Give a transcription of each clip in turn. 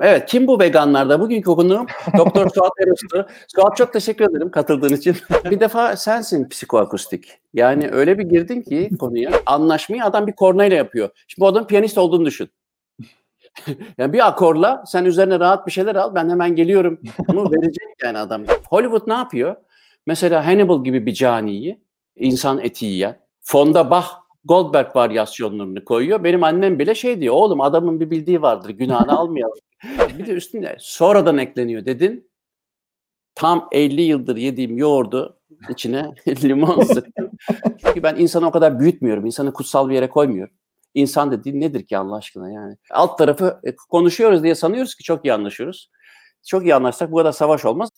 Evet, kim bu veganlarda? Bugünkü konuğum Doktor Suat Eros'tu. Suat çok teşekkür ederim katıldığın için. bir defa sensin psikoakustik. Yani öyle bir girdin ki konuya. Anlaşmayı adam bir kornayla yapıyor. Şimdi bu adam piyanist olduğunu düşün. yani bir akorla sen üzerine rahat bir şeyler al ben hemen geliyorum. Bunu verecek yani adam. Hollywood ne yapıyor? Mesela Hannibal gibi bir caniyi insan eti yiyen. Fonda Bach Goldberg varyasyonlarını koyuyor. Benim annem bile şey diyor. Oğlum adamın bir bildiği vardır. Günahını almayalım. bir de üstünde sonradan ekleniyor dedin. Tam 50 yıldır yediğim yoğurdu içine limon sıktım. Çünkü ben insanı o kadar büyütmüyorum. İnsanı kutsal bir yere koymuyorum. İnsan dediğin nedir ki Allah aşkına yani? Alt tarafı e, konuşuyoruz diye sanıyoruz ki çok iyi anlaşıyoruz. Çok iyi anlaşsak bu kadar savaş olmaz.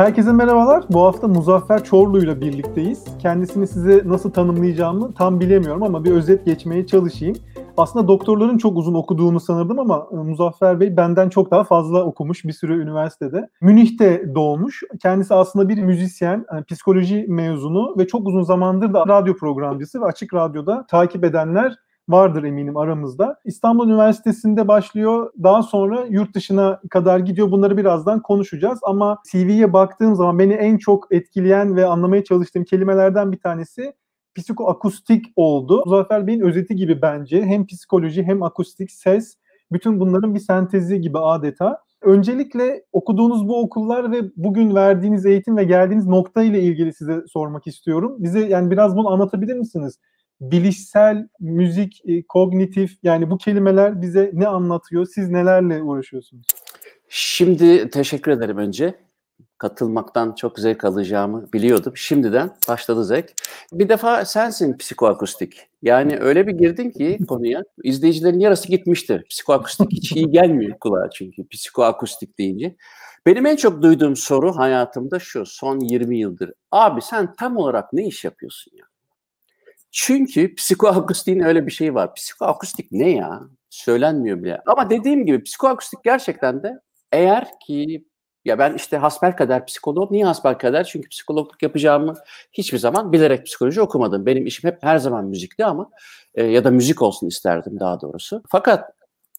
Herkese merhabalar. Bu hafta Muzaffer Çorlu ile birlikteyiz. Kendisini size nasıl tanımlayacağımı tam bilemiyorum ama bir özet geçmeye çalışayım. Aslında doktorların çok uzun okuduğunu sanırdım ama e, Muzaffer Bey benden çok daha fazla okumuş bir sürü üniversitede. Münih'te doğmuş. Kendisi aslında bir müzisyen, yani psikoloji mezunu ve çok uzun zamandır da radyo programcısı ve açık radyoda takip edenler vardır eminim aramızda. İstanbul Üniversitesi'nde başlıyor. Daha sonra yurt dışına kadar gidiyor. Bunları birazdan konuşacağız. Ama CV'ye baktığım zaman beni en çok etkileyen ve anlamaya çalıştığım kelimelerden bir tanesi psikoakustik oldu. Muzaffer Bey'in özeti gibi bence. Hem psikoloji hem akustik ses bütün bunların bir sentezi gibi adeta. Öncelikle okuduğunuz bu okullar ve bugün verdiğiniz eğitim ve geldiğiniz nokta ile ilgili size sormak istiyorum. Bize yani biraz bunu anlatabilir misiniz? Bilişsel, müzik, e, kognitif yani bu kelimeler bize ne anlatıyor? Siz nelerle uğraşıyorsunuz? Şimdi teşekkür ederim önce. Katılmaktan çok zevk alacağımı biliyordum. Şimdiden başladı zevk. Bir defa sensin psikoakustik. Yani öyle bir girdin ki konuya izleyicilerin yarısı gitmiştir. Psikoakustik hiç iyi gelmiyor kulağa çünkü psikoakustik deyince. Benim en çok duyduğum soru hayatımda şu son 20 yıldır. Abi sen tam olarak ne iş yapıyorsun ya? Çünkü psikoakustik öyle bir şey var. Psikoakustik ne ya? Söylenmiyor bile. Ama dediğim gibi psikoakustik gerçekten de eğer ki ya ben işte hasbel kadar psikolog. Niye hasbel kadar? Çünkü psikologluk yapacağımı hiçbir zaman bilerek psikoloji okumadım. Benim işim hep her zaman müzikti ama e, ya da müzik olsun isterdim daha doğrusu. Fakat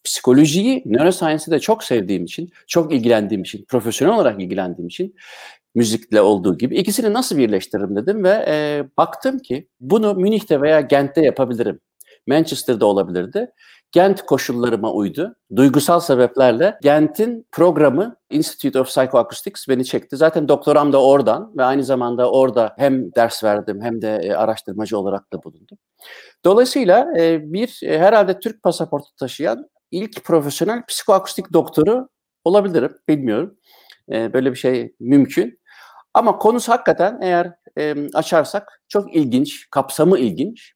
psikolojiyi, neuroscience'i de çok sevdiğim için, çok ilgilendiğim için, profesyonel olarak ilgilendiğim için müzikle olduğu gibi ikisini nasıl birleştiririm dedim ve e, baktım ki bunu Münih'te veya Gent'te yapabilirim. Manchester'da olabilirdi. Gent koşullarıma uydu. Duygusal sebeplerle Gent'in programı Institute of Psychoacoustics beni çekti. Zaten doktoram da oradan ve aynı zamanda orada hem ders verdim hem de e, araştırmacı olarak da bulundum. Dolayısıyla e, bir e, herhalde Türk pasaportu taşıyan ilk profesyonel psikoakustik doktoru olabilirim. Bilmiyorum. Böyle bir şey mümkün. Ama konusu hakikaten eğer e, açarsak çok ilginç, kapsamı ilginç.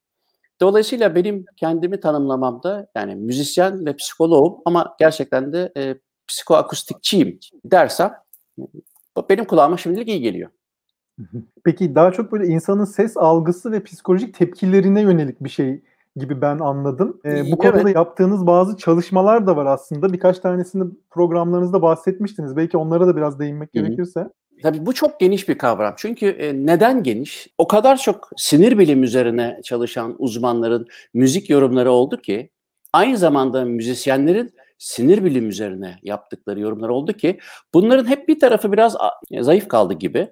Dolayısıyla benim kendimi tanımlamamda yani müzisyen ve psikoloğum ama gerçekten de e, psikoakustikçiyim dersem benim kulağıma şimdilik iyi geliyor. Peki daha çok böyle insanın ses algısı ve psikolojik tepkilerine yönelik bir şey gibi ben anladım. Ee, bu evet. konuda yaptığınız bazı çalışmalar da var aslında. Birkaç tanesini programlarınızda bahsetmiştiniz. Belki onlara da biraz değinmek Hı-hı. gerekirse. Tabii bu çok geniş bir kavram. Çünkü e, neden geniş? O kadar çok sinir bilim üzerine çalışan uzmanların müzik yorumları oldu ki aynı zamanda müzisyenlerin sinir bilim üzerine yaptıkları yorumlar oldu ki bunların hep bir tarafı biraz zayıf kaldı gibi.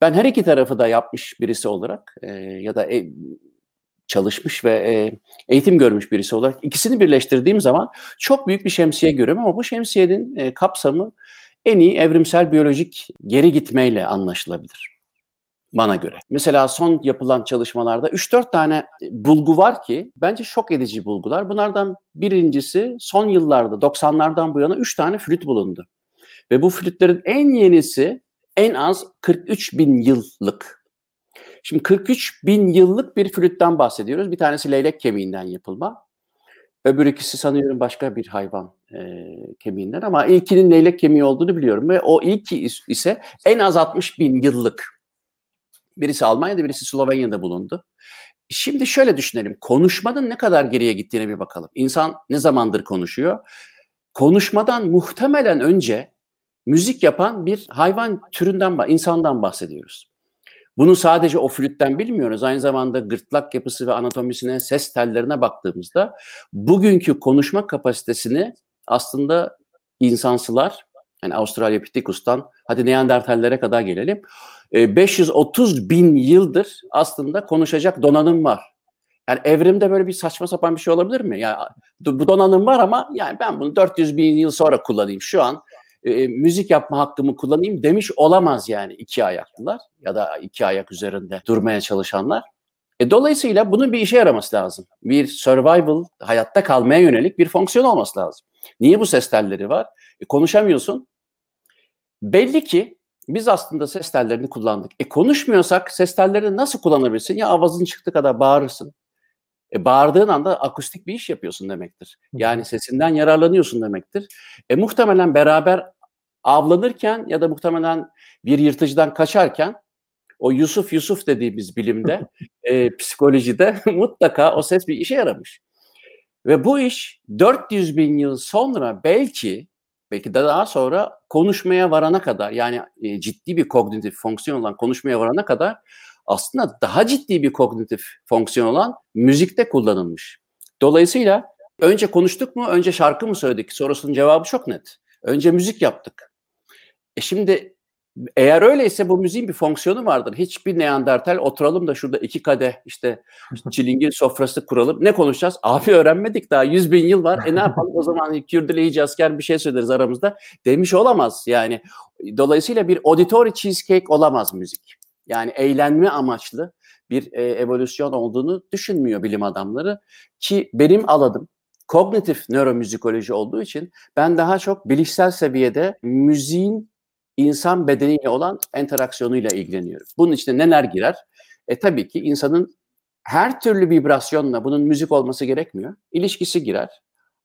Ben her iki tarafı da yapmış birisi olarak e, ya da e, çalışmış ve e, eğitim görmüş birisi olarak ikisini birleştirdiğim zaman çok büyük bir şemsiye görüyorum ama bu şemsiyenin e, kapsamı en iyi evrimsel biyolojik geri gitmeyle anlaşılabilir bana göre. Mesela son yapılan çalışmalarda 3-4 tane bulgu var ki bence şok edici bulgular. Bunlardan birincisi son yıllarda 90'lardan bu yana 3 tane flüt bulundu. Ve bu flütlerin en yenisi en az 43 bin yıllık. Şimdi 43 bin yıllık bir flütten bahsediyoruz. Bir tanesi leylek kemiğinden yapılma. Öbür ikisi sanıyorum başka bir hayvan e, kemiğinden ama ilkinin leylek kemiği olduğunu biliyorum ve o ilki ise en az 60 bin yıllık. Birisi Almanya'da birisi Slovenya'da bulundu. Şimdi şöyle düşünelim. Konuşmanın ne kadar geriye gittiğine bir bakalım. İnsan ne zamandır konuşuyor? Konuşmadan muhtemelen önce müzik yapan bir hayvan türünden, insandan bahsediyoruz. Bunu sadece o flütten bilmiyoruz. Aynı zamanda gırtlak yapısı ve anatomisine, ses tellerine baktığımızda bugünkü konuşma kapasitesini aslında insansılar, yani Australopithecus'tan hadi Neandertallere kadar gelelim. 530 e, bin yıldır aslında konuşacak donanım var. Yani evrimde böyle bir saçma sapan bir şey olabilir mi? Yani bu donanım var ama yani ben bunu 400 bin yıl sonra kullanayım. Şu an e, müzik yapma hakkımı kullanayım demiş olamaz yani iki ayaklılar ya da iki ayak üzerinde durmaya çalışanlar. E, dolayısıyla bunun bir işe yaraması lazım. Bir survival, hayatta kalmaya yönelik bir fonksiyon olması lazım. Niye bu ses telleri var? E, konuşamıyorsun. Belli ki biz aslında ses tellerini kullandık. E konuşmuyorsak ses tellerini nasıl kullanabilirsin? Ya avazın çıktı kadar bağırırsın. E, bağırdığın anda akustik bir iş yapıyorsun demektir. Yani sesinden yararlanıyorsun demektir. E, muhtemelen beraber avlanırken ya da muhtemelen bir yırtıcıdan kaçarken o Yusuf Yusuf dediğimiz bilimde, e, psikolojide mutlaka o ses bir işe yaramış. Ve bu iş 400 bin yıl sonra belki belki de daha sonra konuşmaya varana kadar yani e, ciddi bir kognitif fonksiyon olan konuşmaya varana kadar aslında daha ciddi bir kognitif fonksiyon olan müzikte kullanılmış. Dolayısıyla önce konuştuk mu, önce şarkı mı söyledik sorusunun cevabı çok net. Önce müzik yaptık. E şimdi eğer öyleyse bu müziğin bir fonksiyonu vardır. Hiçbir Neandertal oturalım da şurada iki kadeh işte çilingir sofrası kuralım. Ne konuşacağız? Abi öğrenmedik daha yüz bin yıl var. E ne yapalım o zaman Kürdüleyici asker bir şey söyleriz aramızda. Demiş olamaz yani. Dolayısıyla bir auditory cheesecake olamaz müzik. Yani eğlenme amaçlı bir e, evolüsyon olduğunu düşünmüyor bilim adamları. Ki benim aladım kognitif nöromüzikoloji olduğu için ben daha çok bilişsel seviyede müziğin insan bedeniyle olan interaksiyonuyla ilgileniyorum. Bunun içinde neler girer? E tabii ki insanın her türlü vibrasyonla bunun müzik olması gerekmiyor. İlişkisi girer.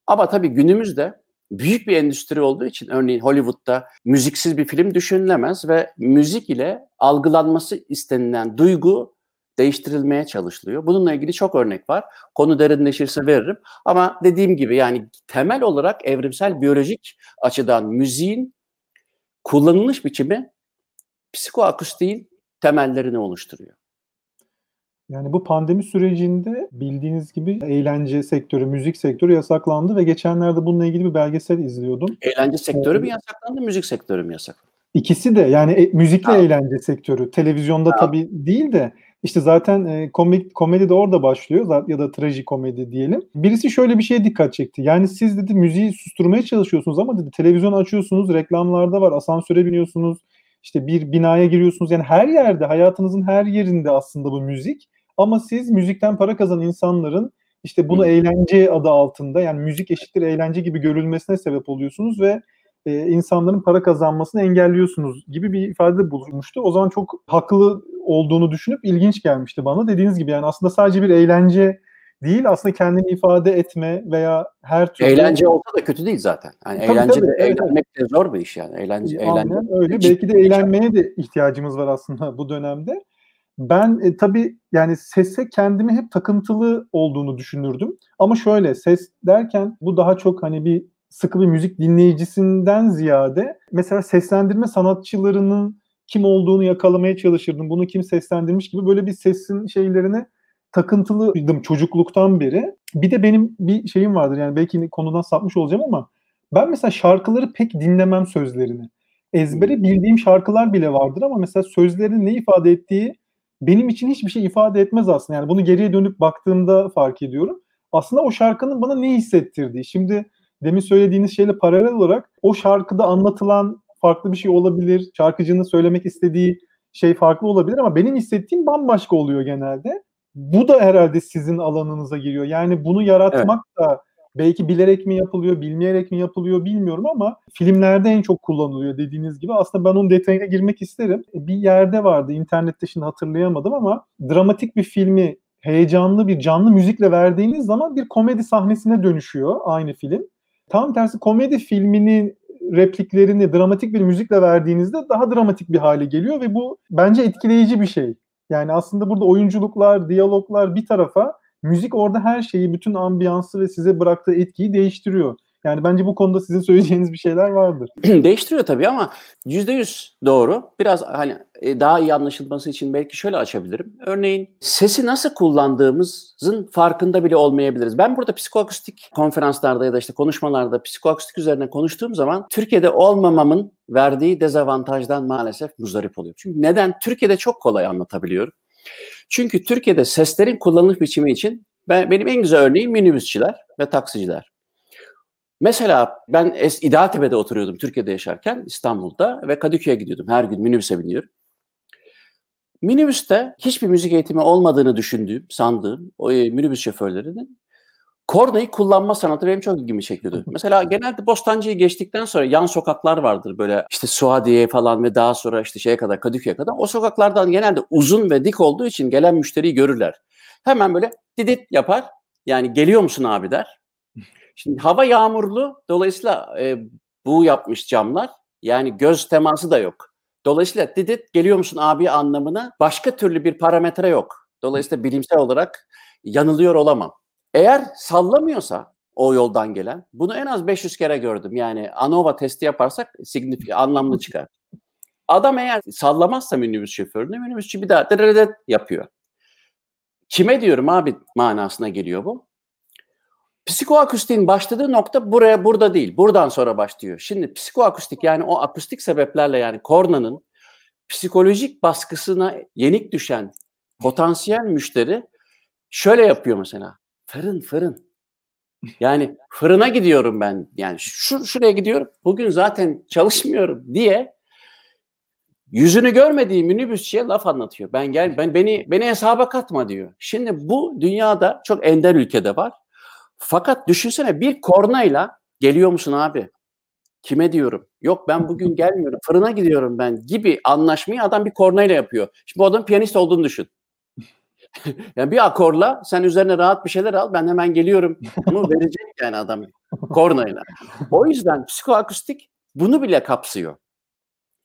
Ama tabii günümüzde büyük bir endüstri olduğu için örneğin Hollywood'da müziksiz bir film düşünülemez ve müzik ile algılanması istenilen duygu değiştirilmeye çalışılıyor. Bununla ilgili çok örnek var. Konu derinleşirse veririm. Ama dediğim gibi yani temel olarak evrimsel biyolojik açıdan müziğin kullanılış biçimi psikoakustiğin temellerini oluşturuyor. Yani bu pandemi sürecinde bildiğiniz gibi eğlence sektörü, müzik sektörü yasaklandı ve geçenlerde bununla ilgili bir belgesel izliyordum. Eğlence sektörü mü yasaklandı, müzik sektörü mü yasaklandı? İkisi de yani e, müzikle ha. eğlence sektörü. Televizyonda ha. tabii değil de işte zaten e, komik komedi de orada başlıyor ya da trajikomedi diyelim. Birisi şöyle bir şeye dikkat çekti. Yani siz dedi müziği susturmaya çalışıyorsunuz ama dedi televizyon açıyorsunuz, reklamlarda var, asansöre biniyorsunuz, işte bir binaya giriyorsunuz. Yani her yerde, hayatınızın her yerinde aslında bu müzik. Ama siz müzikten para kazanan insanların işte bunu eğlence adı altında yani müzik eşittir eğlence gibi görülmesine sebep oluyorsunuz ve e, insanların para kazanmasını engelliyorsunuz gibi bir ifade bulunmuştu. O zaman çok haklı olduğunu düşünüp ilginç gelmişti bana. Dediğiniz gibi yani aslında sadece bir eğlence değil aslında kendini ifade etme veya her türlü... Eğlence olsa da kötü değil zaten. Yani tabii, eğlence tabii, de, eğlenmek de zor bir iş yani. Eğlence, eğlence öyle. Belki de eğlenmeye de ihtiyacımız var aslında bu dönemde. Ben e, tabii yani sese kendimi hep takıntılı olduğunu düşünürdüm. Ama şöyle ses derken bu daha çok hani bir sıkı bir müzik dinleyicisinden ziyade mesela seslendirme sanatçılarının kim olduğunu yakalamaya çalışırdım. Bunu kim seslendirmiş gibi böyle bir sesin şeylerine takıntılıydım çocukluktan beri. Bir de benim bir şeyim vardır yani belki konudan sapmış olacağım ama ben mesela şarkıları pek dinlemem sözlerini. Ezbere bildiğim şarkılar bile vardır ama mesela sözlerin ne ifade ettiği benim için hiçbir şey ifade etmez aslında. Yani bunu geriye dönüp baktığımda fark ediyorum. Aslında o şarkının bana ne hissettirdiği. Şimdi demin söylediğiniz şeyle paralel olarak o şarkıda anlatılan farklı bir şey olabilir. Şarkıcının söylemek istediği şey farklı olabilir ama benim hissettiğim bambaşka oluyor genelde. Bu da herhalde sizin alanınıza giriyor. Yani bunu yaratmak evet. da belki bilerek mi yapılıyor, bilmeyerek mi yapılıyor bilmiyorum ama filmlerde en çok kullanılıyor dediğiniz gibi. Aslında ben onun detayına girmek isterim. Bir yerde vardı, internette şimdi hatırlayamadım ama dramatik bir filmi heyecanlı bir canlı müzikle verdiğiniz zaman bir komedi sahnesine dönüşüyor aynı film. Tam tersi komedi filminin repliklerini dramatik bir müzikle verdiğinizde daha dramatik bir hale geliyor ve bu bence etkileyici bir şey. Yani aslında burada oyunculuklar, diyaloglar bir tarafa müzik orada her şeyi, bütün ambiyansı ve size bıraktığı etkiyi değiştiriyor. Yani bence bu konuda sizin söyleyeceğiniz bir şeyler vardır. Değiştiriyor tabii ama yüzde yüz doğru. Biraz hani e, daha iyi anlaşılması için belki şöyle açabilirim. Örneğin sesi nasıl kullandığımızın farkında bile olmayabiliriz. Ben burada psikoakustik konferanslarda ya da işte konuşmalarda psikoakustik üzerine konuştuğum zaman Türkiye'de olmamamın verdiği dezavantajdan maalesef muzdarip oluyor. Çünkü neden? Türkiye'de çok kolay anlatabiliyorum. Çünkü Türkiye'de seslerin kullanılış biçimi için ben, benim en güzel örneğim minibüsçiler ve taksiciler. Mesela ben es, İdealtepe'de oturuyordum Türkiye'de yaşarken İstanbul'da ve Kadıköy'e gidiyordum. Her gün minibüse biniyorum. Minibüste hiçbir müzik eğitimi olmadığını düşündüğüm, sandığım o e, minibüs şoförlerinin kornayı kullanma sanatı benim çok ilgimi çekiyordu. Mesela genelde Bostancı'yı geçtikten sonra yan sokaklar vardır böyle işte Suadiye falan ve daha sonra işte şeye kadar Kadıköy'e kadar. O sokaklardan genelde uzun ve dik olduğu için gelen müşteriyi görürler. Hemen böyle didit yapar. Yani geliyor musun abi der. Şimdi hava yağmurlu dolayısıyla e, bu yapmış camlar. Yani göz teması da yok. Dolayısıyla didit geliyor musun abi anlamına başka türlü bir parametre yok. Dolayısıyla bilimsel olarak yanılıyor olamam. Eğer sallamıyorsa o yoldan gelen, bunu en az 500 kere gördüm. Yani ANOVA testi yaparsak signifik anlamlı çıkar. Adam eğer sallamazsa minibüs şoförünü, minibüsçü bir daha yapıyor. Kime diyorum abi manasına geliyor bu. Psikoakustiğin başladığı nokta buraya burada değil. Buradan sonra başlıyor. Şimdi psikoakustik yani o akustik sebeplerle yani kornanın psikolojik baskısına yenik düşen potansiyel müşteri şöyle yapıyor mesela. Fırın fırın. Yani fırına gidiyorum ben. Yani şu şuraya gidiyorum. Bugün zaten çalışmıyorum diye yüzünü görmediği minibüsçiye laf anlatıyor. Ben gel ben beni beni hesaba katma diyor. Şimdi bu dünyada çok ender ülkede var. Fakat düşünsene bir kornayla geliyor musun abi? Kime diyorum? Yok ben bugün gelmiyorum. Fırına gidiyorum ben gibi anlaşmayı adam bir kornayla yapıyor. Şimdi bu adam piyanist olduğunu düşün. yani bir akorla sen üzerine rahat bir şeyler al ben hemen geliyorum. Bunu verecek yani adam kornayla. O yüzden psikoakustik bunu bile kapsıyor.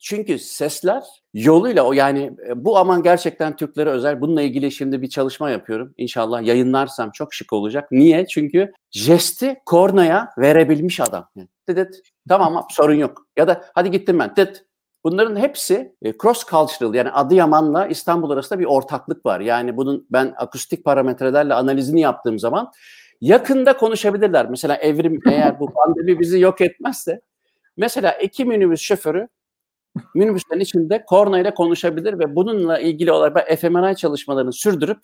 Çünkü sesler yoluyla o yani e, bu aman gerçekten Türklere özel. Bununla ilgili şimdi bir çalışma yapıyorum. İnşallah yayınlarsam çok şık olacak. Niye? Çünkü jesti kornaya verebilmiş adam. Dedet tamam sorun yok. Ya da hadi gittim ben. Dıt Bunların hepsi e, cross cultural yani Adıyaman'la İstanbul arasında bir ortaklık var. Yani bunun ben akustik parametrelerle analizini yaptığım zaman yakında konuşabilirler. Mesela evrim eğer bu pandemi bizi yok etmezse mesela iki minibüs şoförü minibüslerin içinde korna ile konuşabilir ve bununla ilgili olarak fMRI çalışmalarını sürdürüp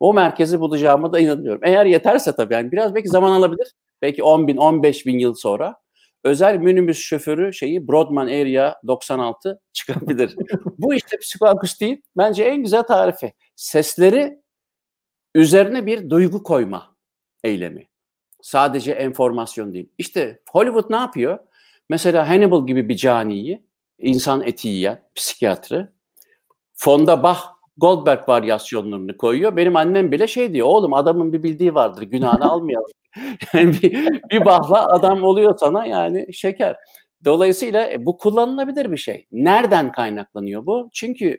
o merkezi bulacağıma da inanıyorum. Eğer yeterse tabii yani biraz belki zaman alabilir. Belki 10 bin, 15 bin yıl sonra özel minibüs şoförü şeyi Broadman Area 96 çıkabilir. Bu işte psikoakustiğin bence en güzel tarifi. Sesleri üzerine bir duygu koyma eylemi. Sadece enformasyon değil. İşte Hollywood ne yapıyor? Mesela Hannibal gibi bir caniyi insan eti yiyen psikiyatri fonda Bach Goldberg varyasyonlarını koyuyor. Benim annem bile şey diyor. Oğlum adamın bir bildiği vardır. Günahını almayalım. yani bir, bir bahla adam oluyor sana yani şeker. Dolayısıyla e, bu kullanılabilir bir şey. Nereden kaynaklanıyor bu? Çünkü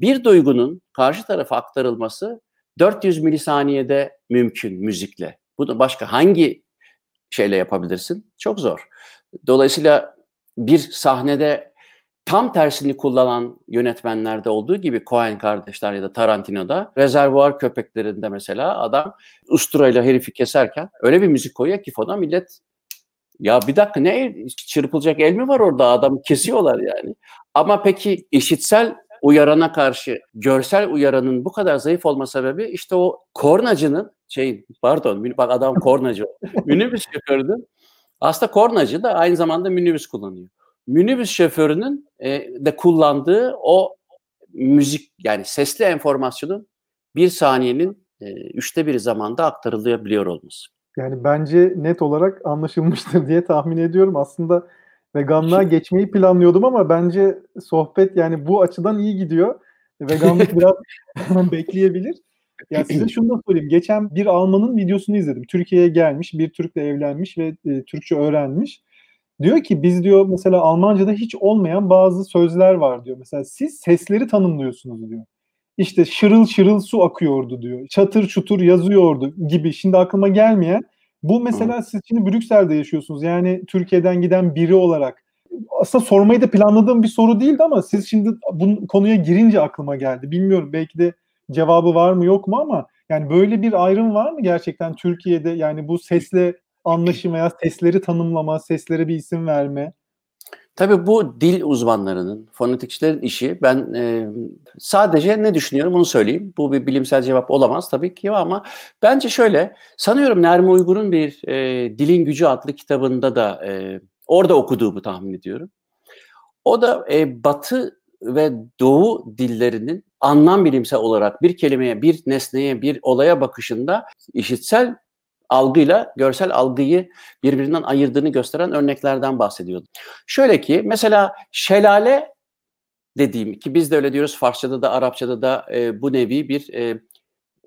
bir duygunun karşı tarafa aktarılması 400 milisaniyede mümkün müzikle. Bunu başka hangi şeyle yapabilirsin? Çok zor. Dolayısıyla bir sahnede tam tersini kullanan yönetmenlerde olduğu gibi Coen kardeşler ya da Tarantino'da rezervuar köpeklerinde mesela adam usturayla herifi keserken öyle bir müzik koyuyor ki fona millet ya bir dakika ne çırpılacak el mi var orada? Adam kesiyorlar yani. Ama peki işitsel uyarana karşı görsel uyaranın bu kadar zayıf olma sebebi işte o kornacının şey pardon bak adam kornacı minibüs şoförü aslında kornacı da aynı zamanda minibüs kullanıyor minibüs şoförünün e, de kullandığı o müzik yani sesli enformasyonun bir saniyenin e, üçte bir zamanda aktarılabiliyor olması. Yani bence net olarak anlaşılmıştır diye tahmin ediyorum. Aslında veganlığa geçmeyi planlıyordum ama bence sohbet yani bu açıdan iyi gidiyor. Veganlık biraz bekleyebilir. Ya size şunu da söyleyeyim. Geçen bir Alman'ın videosunu izledim. Türkiye'ye gelmiş, bir Türk'le evlenmiş ve e, Türkçe öğrenmiş. Diyor ki biz diyor mesela Almanca'da hiç olmayan bazı sözler var diyor. Mesela siz sesleri tanımlıyorsunuz diyor. İşte şırıl şırıl su akıyordu diyor. Çatır çutur yazıyordu gibi. Şimdi aklıma gelmeyen Bu mesela siz şimdi Brüksel'de yaşıyorsunuz. Yani Türkiye'den giden biri olarak aslında sormayı da planladığım bir soru değildi ama siz şimdi bu konuya girince aklıma geldi. Bilmiyorum belki de cevabı var mı yok mu ama yani böyle bir ayrım var mı gerçekten Türkiye'de yani bu sesle anlaşım veya sesleri tanımlama, seslere bir isim verme? Tabii bu dil uzmanlarının, fonetikçilerin işi. Ben e, sadece ne düşünüyorum onu söyleyeyim. Bu bir bilimsel cevap olamaz tabii ki ama bence şöyle. Sanıyorum Nermi Uygur'un bir e, Dilin Gücü adlı kitabında da e, orada okuduğumu tahmin ediyorum. O da e, Batı ve Doğu dillerinin anlam bilimsel olarak bir kelimeye, bir nesneye, bir olaya bakışında işitsel algıyla görsel algıyı birbirinden ayırdığını gösteren örneklerden bahsediyordu. Şöyle ki mesela şelale dediğim ki biz de öyle diyoruz Farsçada da Arapçada da e, bu nevi bir e,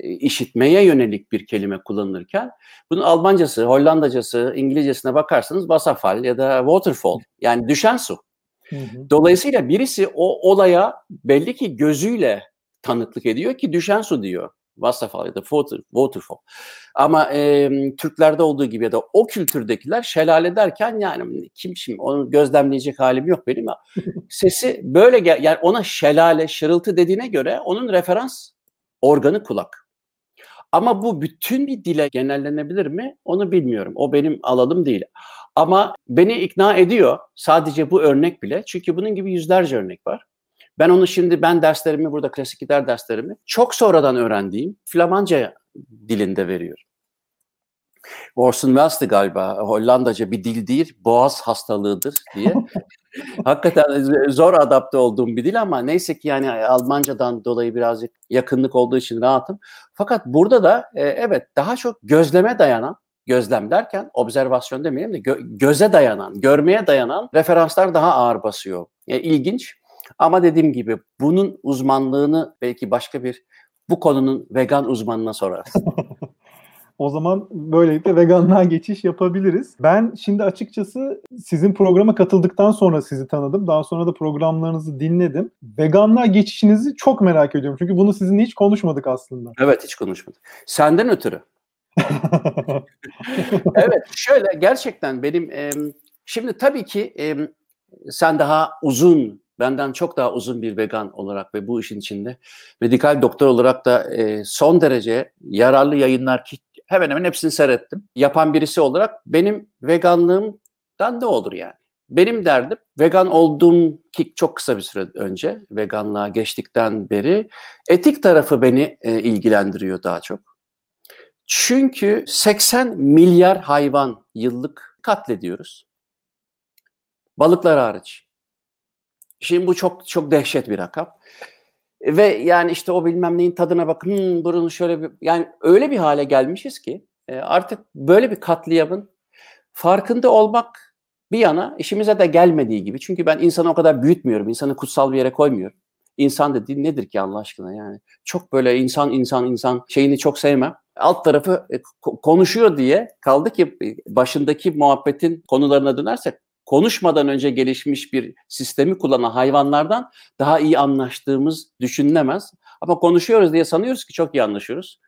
işitmeye yönelik bir kelime kullanılırken bunun Almancası, Hollandacası, İngilizcesine bakarsanız Wasserfall ya da waterfall yani düşen su. Dolayısıyla birisi o olaya belli ki gözüyle tanıklık ediyor ki düşen su diyor. Wasserfall ya da water, waterfall. Ama e, Türklerde olduğu gibi ya da o kültürdekiler şelale derken yani kim şimdi onu gözlemleyecek halim yok benim. Sesi böyle gel yani ona şelale, şırıltı dediğine göre onun referans organı kulak. Ama bu bütün bir dile genellenebilir mi? Onu bilmiyorum. O benim alanım değil. Ama beni ikna ediyor sadece bu örnek bile. Çünkü bunun gibi yüzlerce örnek var. Ben onu şimdi ben derslerimi burada klasik gitar derslerimi çok sonradan öğrendiğim Flamanca dilinde veriyorum. Orson Welles'ti galiba Hollandaca bir dil değil boğaz hastalığıdır diye. Hakikaten zor adapte olduğum bir dil ama neyse ki yani Almancadan dolayı birazcık yakınlık olduğu için rahatım. Fakat burada da e, evet daha çok gözleme dayanan gözlem derken observasyon demeyelim de gö- göze dayanan, görmeye dayanan referanslar daha ağır basıyor. Yani ilginç ama dediğim gibi bunun uzmanlığını belki başka bir bu konunun vegan uzmanına sorarız. O zaman böylelikle veganlığa geçiş yapabiliriz. Ben şimdi açıkçası sizin programa katıldıktan sonra sizi tanıdım. Daha sonra da programlarınızı dinledim. Veganlığa geçişinizi çok merak ediyorum. Çünkü bunu sizinle hiç konuşmadık aslında. Evet hiç konuşmadık. Senden ötürü. evet şöyle gerçekten benim e, şimdi tabii ki e, sen daha uzun benden çok daha uzun bir vegan olarak ve bu işin içinde medikal doktor olarak da e, son derece yararlı yayınlar ki hemen hemen hepsini seyrettim. Yapan birisi olarak benim veganlığımdan ne olur yani? Benim derdim vegan olduğum ki çok kısa bir süre önce veganlığa geçtikten beri etik tarafı beni e, ilgilendiriyor daha çok. Çünkü 80 milyar hayvan yıllık katlediyoruz. Balıklar hariç. Şimdi bu çok çok dehşet bir rakam. Ve yani işte o bilmem neyin tadına bakın hmm, burunu şöyle bir yani öyle bir hale gelmişiz ki e, artık böyle bir katliamın farkında olmak bir yana işimize de gelmediği gibi. Çünkü ben insanı o kadar büyütmüyorum. insanı kutsal bir yere koymuyorum. İnsan dediğin nedir ki Allah aşkına yani? Çok böyle insan insan insan şeyini çok sevmem. Alt tarafı e, konuşuyor diye kaldı ki e, başındaki muhabbetin konularına dönersek konuşmadan önce gelişmiş bir sistemi kullanan hayvanlardan daha iyi anlaştığımız düşünülemez. Ama konuşuyoruz diye sanıyoruz ki çok iyi anlaşıyoruz.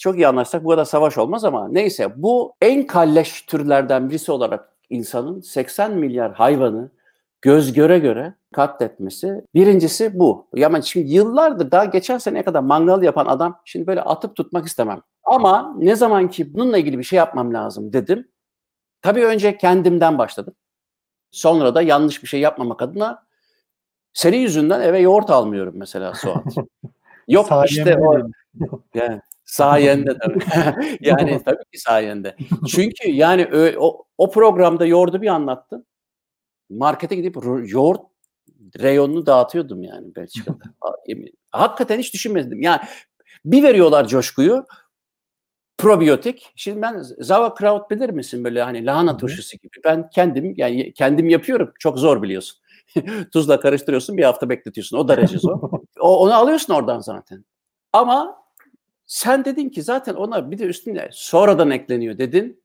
Çok iyi anlaşsak bu kadar savaş olmaz ama neyse bu en kalleş türlerden birisi olarak insanın 80 milyar hayvanı göz göre göre katletmesi. Birincisi bu. Yani şimdi yıllardır daha geçen sene kadar mangal yapan adam şimdi böyle atıp tutmak istemem. Ama ne zaman ki bununla ilgili bir şey yapmam lazım dedim. Tabii önce kendimden başladım. Sonra da yanlış bir şey yapmamak adına senin yüzünden eve yoğurt almıyorum mesela Suat. Yok işte o yani sayende tabii. yani tabii ki sayende. Çünkü yani o, o programda yoğurdu bir anlattın. Markete gidip yoğurt reyonunu dağıtıyordum yani Belçika'da. Hakikaten hiç düşünmedim. Yani bir veriyorlar coşkuyu probiyotik. Şimdi ben sauerkraut bilir misin böyle hani lahana turşusu gibi. Ben kendim yani kendim yapıyorum. Çok zor biliyorsun. Tuzla karıştırıyorsun bir hafta bekletiyorsun. O derece zor. o, onu alıyorsun oradan zaten. Ama sen dedin ki zaten ona bir de üstüne sonradan ekleniyor dedin.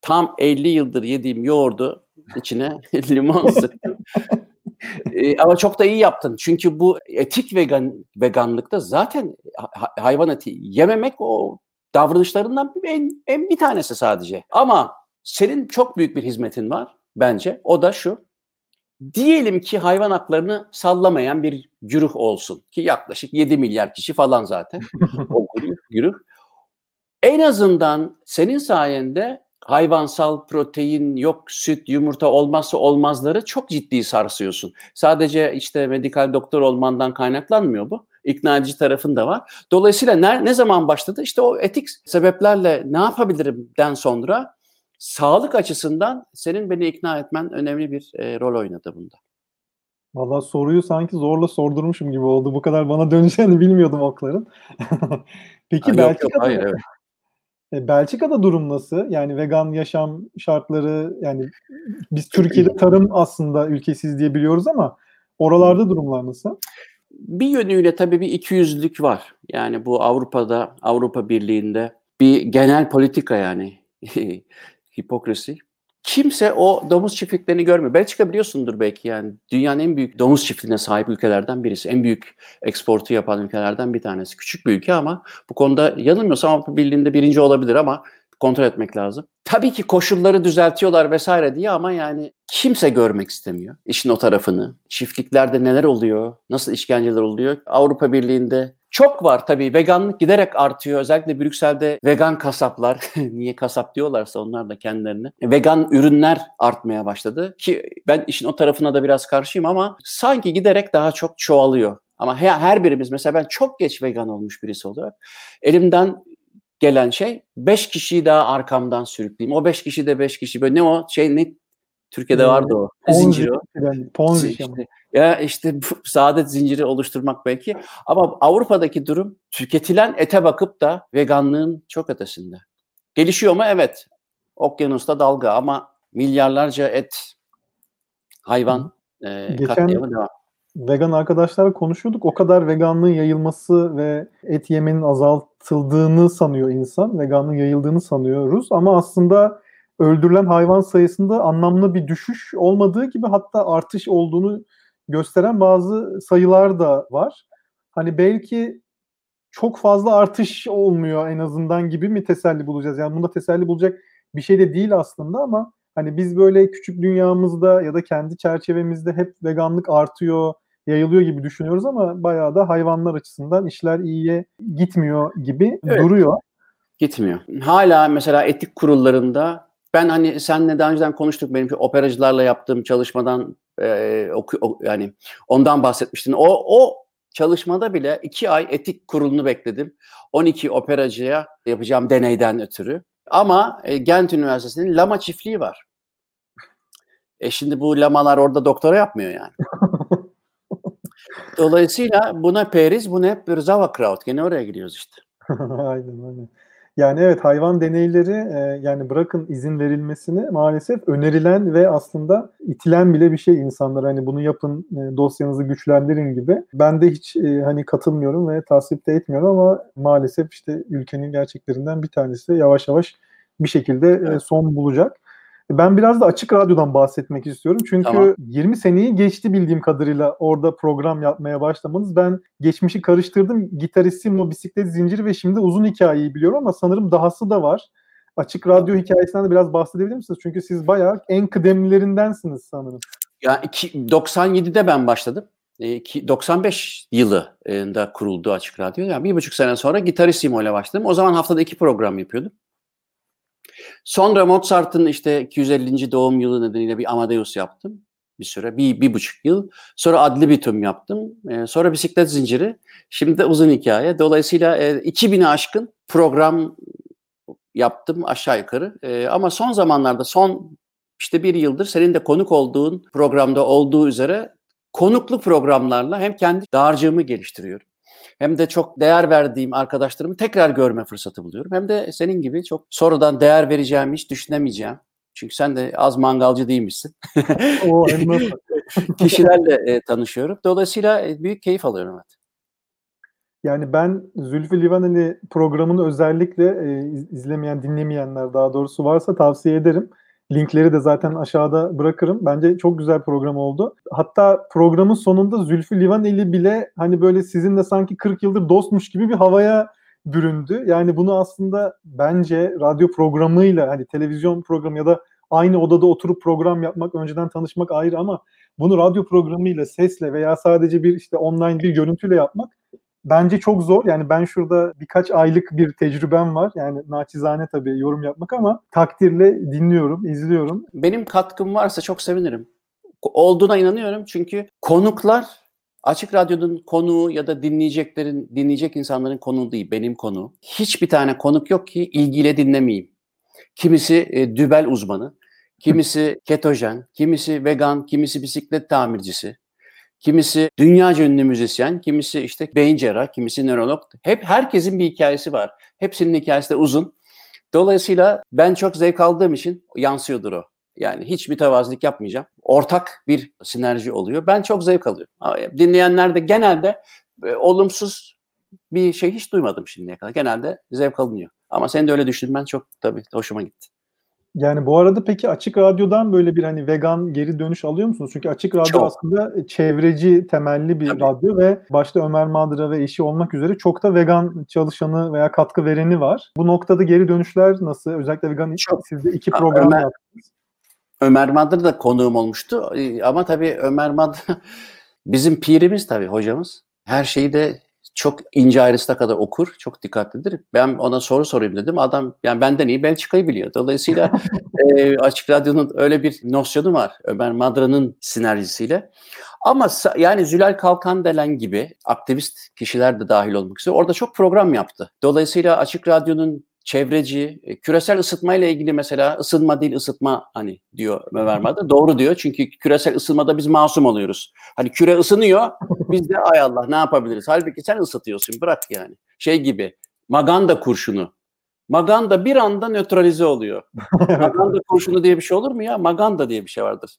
Tam 50 yıldır yediğim yoğurdu içine limon sıktım. ee, ama çok da iyi yaptın. Çünkü bu etik vegan veganlıkta zaten hayvan eti yememek o davranışlarından en, en bir tanesi sadece. Ama senin çok büyük bir hizmetin var bence. O da şu. Diyelim ki hayvan haklarını sallamayan bir güruh olsun ki yaklaşık 7 milyar kişi falan zaten o güruh, güruh. En azından senin sayende hayvansal protein, yok süt, yumurta olmazsa olmazları çok ciddi sarsıyorsun. Sadece işte medikal doktor olmandan kaynaklanmıyor bu. İkna edici tarafın da var. Dolayısıyla ne, ne zaman başladı? İşte o etik sebeplerle ne yapabilirimden sonra sağlık açısından senin beni ikna etmen önemli bir e, rol oynadı bunda. Valla soruyu sanki zorla sordurmuşum gibi oldu. Bu kadar bana döneceğini bilmiyordum okların. Peki ha, Belçika'da, yok, yok, hayır, evet. E, Belçika'da durum nasıl? Yani vegan yaşam şartları yani biz Türkiye'de tarım aslında ülkesiz diye biliyoruz ama oralarda durumlar nasıl? Bir yönüyle tabii bir ikiyüzlülük var. Yani bu Avrupa'da, Avrupa Birliği'nde bir genel politika yani hipokrasi. Kimse o domuz çiftliklerini görmüyor. Belçika biliyorsundur belki yani dünyanın en büyük domuz çiftliğine sahip ülkelerden birisi. En büyük eksportu yapan ülkelerden bir tanesi. Küçük bir ülke ama bu konuda yanılmıyorsam Avrupa Birliği'nde birinci olabilir ama kontrol etmek lazım. Tabii ki koşulları düzeltiyorlar vesaire diye ama yani kimse görmek istemiyor işin o tarafını. Çiftliklerde neler oluyor, nasıl işkenceler oluyor. Avrupa Birliği'nde çok var tabii. Veganlık giderek artıyor. Özellikle Brüksel'de vegan kasaplar, niye kasap diyorlarsa onlar da kendilerine. Vegan ürünler artmaya başladı. Ki ben işin o tarafına da biraz karşıyım ama sanki giderek daha çok çoğalıyor. Ama her birimiz mesela ben çok geç vegan olmuş birisi olarak elimden gelen şey 5 kişiyi daha arkamdan sürükleyeyim. O 5 kişi de 5 kişi böyle ne o şey ne Türkiye'de vardı o. Ponzi, zincir o. Yani, ponzi işte, ya işte bu saadet zinciri oluşturmak belki. Ama Avrupa'daki durum tüketilen ete bakıp da veganlığın çok ötesinde. Gelişiyor mu? Evet. Okyanusta dalga ama milyarlarca et, hayvan e, Geçen devam. Vegan arkadaşlarla konuşuyorduk. O kadar veganlığın yayılması ve et yemenin azaltıldığını sanıyor insan. Veganlığın yayıldığını sanıyoruz. Ama aslında öldürülen hayvan sayısında anlamlı bir düşüş olmadığı gibi hatta artış olduğunu gösteren bazı sayılar da var. Hani belki çok fazla artış olmuyor en azından gibi mi teselli bulacağız? Yani bunda teselli bulacak bir şey de değil aslında ama hani biz böyle küçük dünyamızda ya da kendi çerçevemizde hep veganlık artıyor, yayılıyor gibi düşünüyoruz ama bayağı da hayvanlar açısından işler iyiye gitmiyor gibi evet. duruyor. Gitmiyor. Hala mesela etik kurullarında ben hani senle daha önceden konuştuk benim operacılarla yaptığım çalışmadan e, o, o, yani ondan bahsetmiştin. O, o çalışmada bile iki ay etik kurulunu bekledim. 12 operacıya yapacağım deneyden ötürü. Ama e, Gent Üniversitesi'nin lama çiftliği var. E şimdi bu lamalar orada doktora yapmıyor yani. Dolayısıyla buna periz, bu ne hep bir Sauerkraut. Gene oraya gidiyoruz işte. aynen aynen. Yani evet hayvan deneyleri e, yani bırakın izin verilmesini maalesef önerilen ve aslında itilen bile bir şey insanlar hani bunu yapın e, dosyanızı güçlendirin gibi. Ben de hiç e, hani katılmıyorum ve tasvip de etmiyorum ama maalesef işte ülkenin gerçeklerinden bir tanesi yavaş yavaş bir şekilde e, son bulacak. Ben biraz da açık radyodan bahsetmek istiyorum. Çünkü tamam. 20 seneyi geçti bildiğim kadarıyla orada program yapmaya başlamanız. Ben geçmişi karıştırdım. Gitarissimo, bisiklet zinciri ve şimdi uzun hikayeyi biliyorum ama sanırım dahası da var. Açık radyo hikayesinden de biraz bahsedebilir misiniz? Çünkü siz bayağı en kıdemlilerindensiniz sanırım. Ya 97'de ben başladım. 95 yılında kuruldu Açık Radyo. Yani bir buçuk sene sonra Gitarissimo ile başladım. O zaman haftada iki program yapıyordum. Sonra Mozart'ın işte 250. doğum yılı nedeniyle bir Amadeus yaptım bir süre. Bir, bir buçuk yıl. Sonra Adli Bitum yaptım. Ee, sonra Bisiklet Zinciri. Şimdi de uzun hikaye. Dolayısıyla e, 2000'i aşkın program yaptım aşağı yukarı. E, ama son zamanlarda son işte bir yıldır senin de konuk olduğun programda olduğu üzere konuklu programlarla hem kendi dağarcığımı geliştiriyorum hem de çok değer verdiğim arkadaşlarımı tekrar görme fırsatı buluyorum. Hem de senin gibi çok sonradan değer vereceğimi hiç düşünemeyeceğim. Çünkü sen de az mangalcı değilmişsin. Kişilerle e, tanışıyorum. Dolayısıyla e, büyük keyif alıyorum. Evet. Yani ben Zülfü Livaneli programını özellikle e, izlemeyen, dinlemeyenler daha doğrusu varsa tavsiye ederim. Linkleri de zaten aşağıda bırakırım. Bence çok güzel program oldu. Hatta programın sonunda Zülfü Livaneli bile hani böyle sizinle sanki 40 yıldır dostmuş gibi bir havaya büründü. Yani bunu aslında bence radyo programıyla hani televizyon programı ya da aynı odada oturup program yapmak, önceden tanışmak ayrı ama bunu radyo programıyla, sesle veya sadece bir işte online bir görüntüyle yapmak bence çok zor. Yani ben şurada birkaç aylık bir tecrübem var. Yani naçizane tabii yorum yapmak ama takdirle dinliyorum, izliyorum. Benim katkım varsa çok sevinirim. Olduğuna inanıyorum çünkü konuklar Açık Radyo'nun konuğu ya da dinleyeceklerin, dinleyecek insanların konuğu değil, benim konu. Hiçbir tane konuk yok ki ilgiyle dinlemeyeyim. Kimisi e, dübel uzmanı, kimisi ketojen, kimisi vegan, kimisi bisiklet tamircisi, kimisi dünyaca ünlü müzisyen, kimisi işte beyin cerrah, kimisi nörolog. Hep herkesin bir hikayesi var. Hepsinin hikayesi de uzun. Dolayısıyla ben çok zevk aldığım için yansıyordur o. Yani hiç mütevazilik yapmayacağım. Ortak bir sinerji oluyor. Ben çok zevk alıyorum. Dinleyenler de genelde e, olumsuz bir şey hiç duymadım şimdiye kadar. Genelde zevk alınıyor. Ama senin de öyle düşünmen çok tabii hoşuma gitti. Yani bu arada peki Açık Radyo'dan böyle bir hani vegan geri dönüş alıyor musunuz? Çünkü Açık Radyo çok. aslında çevreci temelli bir Tabii. radyo ve başta Ömer Madra ve eşi olmak üzere çok da vegan çalışanı veya katkı vereni var. Bu noktada geri dönüşler nasıl? Özellikle vegan çok. sizde iki program Ömer, yaptınız. Ömer Madra da konuğum olmuştu ama tabii Ömer Madra bizim pirimiz tabii hocamız. Her şeyi de çok ince ayrısına kadar okur, çok dikkatlidir. Ben ona soru sorayım dedim. Adam yani benden iyi Belçika'yı biliyor. Dolayısıyla e, Açık Radyo'nun öyle bir nosyonu var Ömer Madra'nın sinerjisiyle. Ama yani Zülal Kalkan delen gibi aktivist kişiler de dahil olmak üzere orada çok program yaptı. Dolayısıyla Açık Radyo'nun çevreci, e, küresel ısıtma ile ilgili mesela ısınma değil ısıtma hani diyor Ömer Doğru diyor çünkü küresel ısınmada biz masum oluyoruz. Hani küre ısınıyor biz de ay Allah ne yapabiliriz? Halbuki sen ısıtıyorsun bırak yani. Şey gibi Maganda kurşunu. Maganda bir anda nötralize oluyor. Maganda kurşunu diye bir şey olur mu ya? Maganda diye bir şey vardır.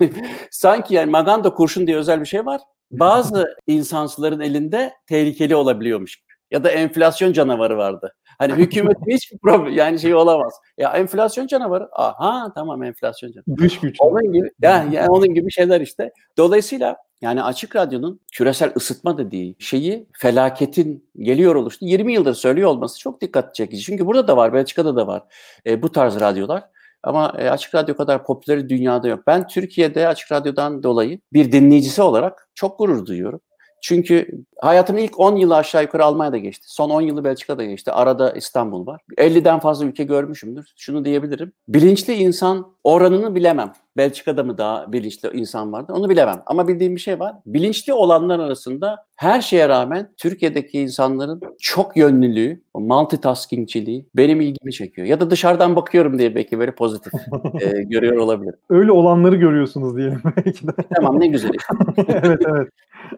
Sanki yani Maganda kurşun diye özel bir şey var. Bazı insansıların elinde tehlikeli olabiliyormuş. Ya da enflasyon canavarı vardı. Hani hükümetin hiçbir problem yani şey olamaz. Ya enflasyon canavarı. Aha tamam enflasyon canavarı. Dış güç. Onun gibi yani, yani onun gibi şeyler işte. Dolayısıyla yani Açık Radyo'nun küresel ısıtma dediği şeyi felaketin geliyor oluştu. 20 yıldır söylüyor olması çok dikkat çekici. Çünkü burada da var, Belçika'da da var e, bu tarz radyolar. Ama e, Açık Radyo kadar popüleri dünyada yok. Ben Türkiye'de Açık Radyo'dan dolayı bir dinleyicisi olarak çok gurur duyuyorum. Çünkü hayatımın ilk 10 yılı aşağı yukarı Almanya'da geçti. Son 10 yılı Belçika'da geçti. Arada İstanbul var. 50'den fazla ülke görmüşümdür. Şunu diyebilirim. Bilinçli insan oranını bilemem. Belçika'da mı daha bilinçli insan vardı onu bilemem. Ama bildiğim bir şey var. Bilinçli olanlar arasında her şeye rağmen Türkiye'deki insanların çok yönlülüğü, multitaskingçiliği benim ilgimi çekiyor. Ya da dışarıdan bakıyorum diye belki böyle pozitif e, görüyor olabilir. Öyle olanları görüyorsunuz diyelim belki de. Tamam ne güzel evet evet.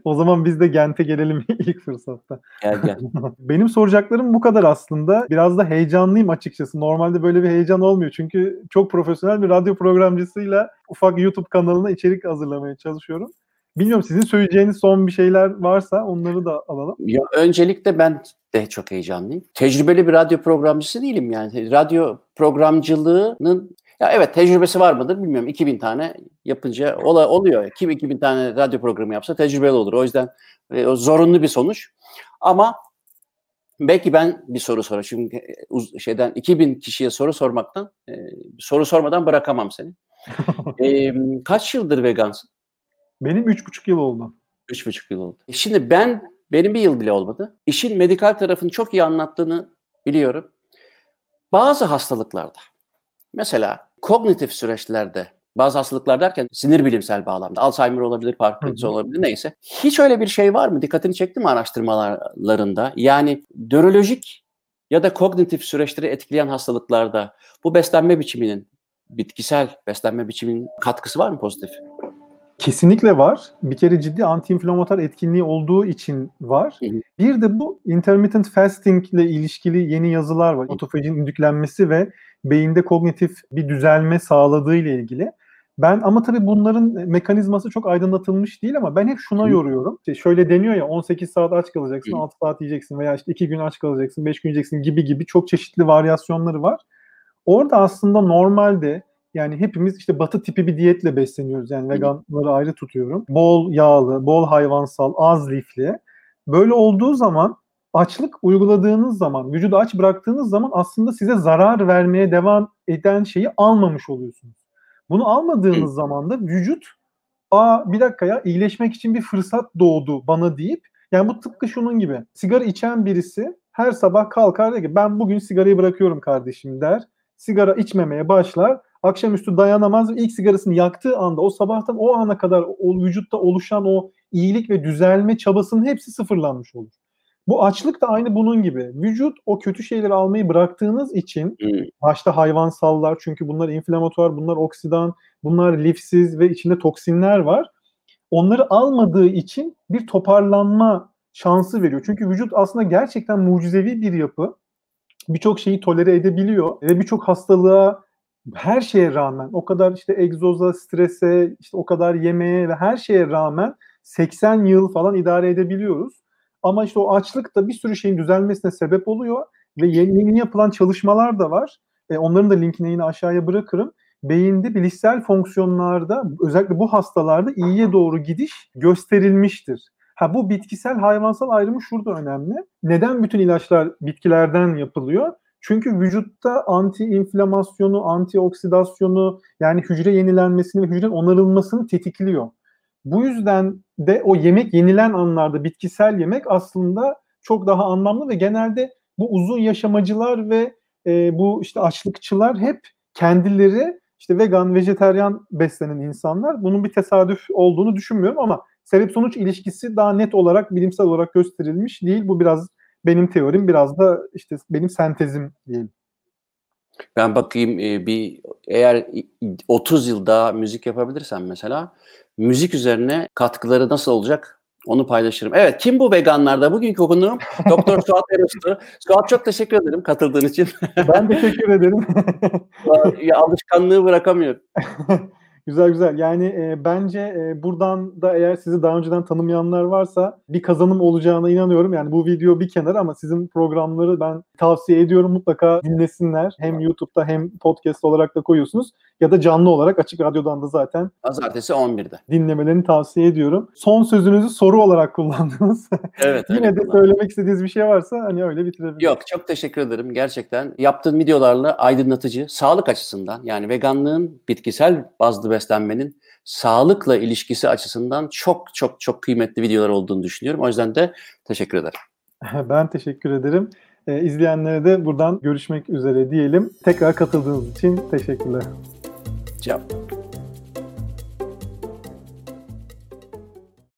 O zaman biz de Gent'e gelelim ilk fırsatta. Gel gel. Benim soracaklarım bu kadar aslında. Biraz da heyecanlıyım açıkçası. Normalde böyle bir heyecan olmuyor. Çünkü çok profesyonel bir radyo programcısıyla ufak YouTube kanalına içerik hazırlamaya çalışıyorum. Bilmiyorum sizin söyleyeceğiniz son bir şeyler varsa onları da alalım. Ya öncelikle ben de çok heyecanlıyım. Tecrübeli bir radyo programcısı değilim yani. Radyo programcılığının ya evet tecrübesi var mıdır bilmiyorum. 2000 tane yapınca ola, oluyor. Kim 2000 tane radyo programı yapsa tecrübeli olur. O yüzden e, o zorunlu bir sonuç. Ama belki ben bir soru sorayım. Şimdi e, şeyden 2000 kişiye soru sormaktan e, soru sormadan bırakamam seni. e, kaç yıldır vegansın? Benim üç buçuk yıl oldu. Üç buçuk yıl oldu. E, şimdi ben benim bir yıl bile olmadı. İşin medikal tarafını çok iyi anlattığını biliyorum. Bazı hastalıklarda mesela kognitif süreçlerde bazı hastalıklar derken sinir bilimsel bağlamda Alzheimer olabilir, Parkinson olabilir neyse. Hiç öyle bir şey var mı? Dikkatini çekti mi araştırmalarında? Yani nörolojik ya da kognitif süreçleri etkileyen hastalıklarda bu beslenme biçiminin bitkisel beslenme biçiminin katkısı var mı pozitif? Kesinlikle var. Bir kere ciddi antiinflamatuar etkinliği olduğu için var. Hı hı. Bir de bu intermittent fasting ile ilişkili yeni yazılar var. Otofajin indüklenmesi ve beyinde kognitif bir düzelme sağladığı ile ilgili. Ben ama tabii bunların mekanizması çok aydınlatılmış değil ama ben hep şuna Hı. yoruyorum. İşte şöyle deniyor ya 18 saat aç kalacaksın, Hı. 6 saat yiyeceksin veya işte 2 gün aç kalacaksın, 5 gün yiyeceksin gibi gibi çok çeşitli varyasyonları var. Orada aslında normalde yani hepimiz işte batı tipi bir diyetle besleniyoruz. Yani veganları ayrı tutuyorum. Bol yağlı, bol hayvansal, az lifli. Böyle olduğu zaman açlık uyguladığınız zaman, vücudu aç bıraktığınız zaman aslında size zarar vermeye devam eden şeyi almamış oluyorsunuz. Bunu almadığınız zaman da vücut aa bir dakika ya iyileşmek için bir fırsat doğdu bana deyip yani bu tıpkı şunun gibi. Sigara içen birisi her sabah kalkar der ki ben bugün sigarayı bırakıyorum kardeşim der. Sigara içmemeye başlar. Akşamüstü dayanamaz ve ilk sigarasını yaktığı anda o sabahtan o ana kadar o vücutta oluşan o iyilik ve düzelme çabasının hepsi sıfırlanmış olur. Bu açlık da aynı bunun gibi. Vücut o kötü şeyleri almayı bıraktığınız için başta hayvansallar çünkü bunlar inflamatuar, bunlar oksidan, bunlar lifsiz ve içinde toksinler var. Onları almadığı için bir toparlanma şansı veriyor. Çünkü vücut aslında gerçekten mucizevi bir yapı. Birçok şeyi tolere edebiliyor ve birçok hastalığa her şeye rağmen o kadar işte egzoza, strese, işte o kadar yemeğe ve her şeye rağmen 80 yıl falan idare edebiliyoruz. Ama işte o açlık da bir sürü şeyin düzelmesine sebep oluyor ve yeni, yeni yapılan çalışmalar da var. E, onların da linkini yine aşağıya bırakırım. Beyinde bilişsel fonksiyonlarda özellikle bu hastalarda iyiye doğru gidiş gösterilmiştir. Ha bu bitkisel hayvansal ayrımı şurada önemli. Neden bütün ilaçlar bitkilerden yapılıyor? Çünkü vücutta anti-inflamasyonu, antioksidasyonu yani hücre yenilenmesini ve hücrenin onarılmasını tetikliyor. Bu yüzden de o yemek yenilen anlarda bitkisel yemek aslında çok daha anlamlı ve genelde bu uzun yaşamacılar ve e, bu işte açlıkçılar hep kendileri işte vegan, vejeteryan beslenen insanlar. Bunun bir tesadüf olduğunu düşünmüyorum ama sebep sonuç ilişkisi daha net olarak bilimsel olarak gösterilmiş değil. Bu biraz benim teorim, biraz da işte benim sentezim diyelim. Ben bakayım bir eğer 30 yıl daha müzik yapabilirsem mesela müzik üzerine katkıları nasıl olacak onu paylaşırım. Evet kim bu veganlarda? Bugünkü konuğum Doktor Suat Eros'tu. Suat çok teşekkür ederim katıldığın için. Ben teşekkür ederim. ya, alışkanlığı bırakamıyorum. Güzel güzel. Yani e, bence e, buradan da eğer sizi daha önceden tanımayanlar varsa bir kazanım olacağına inanıyorum. Yani bu video bir kenar ama sizin programları ben tavsiye ediyorum. Mutlaka dinlesinler. Hem YouTube'da hem podcast olarak da koyuyorsunuz. Ya da canlı olarak Açık Radyo'dan da zaten. Pazartesi 11'de. Dinlemelerini tavsiye ediyorum. Son sözünüzü soru olarak kullandınız. Evet. Yine de söylemek istediğiniz bir şey varsa hani öyle bitirebiliriz. Yok çok teşekkür ederim. Gerçekten yaptığın videolarla aydınlatıcı, sağlık açısından yani veganlığın bitkisel bazlı beslenmenin sağlıkla ilişkisi açısından çok çok çok kıymetli videolar olduğunu düşünüyorum. O yüzden de teşekkür ederim. Ben teşekkür ederim. Ee, izleyenlere de buradan görüşmek üzere diyelim. Tekrar katıldığınız için teşekkürler. Ciao.